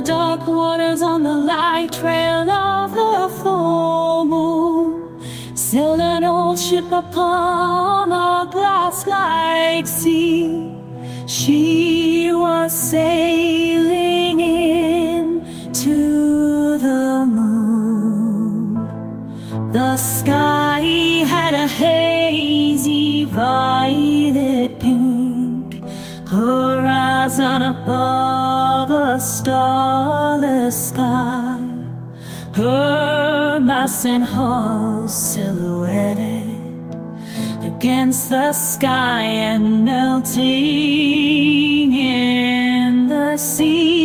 the dark waters on the light trail of the full moon. Sailed an old ship upon a glass-like sea. She was sailing into the moon. The sky had a hazy violet pink horizon above a starless sky. Her masts and hull silhouetted against the sky and melting in the sea.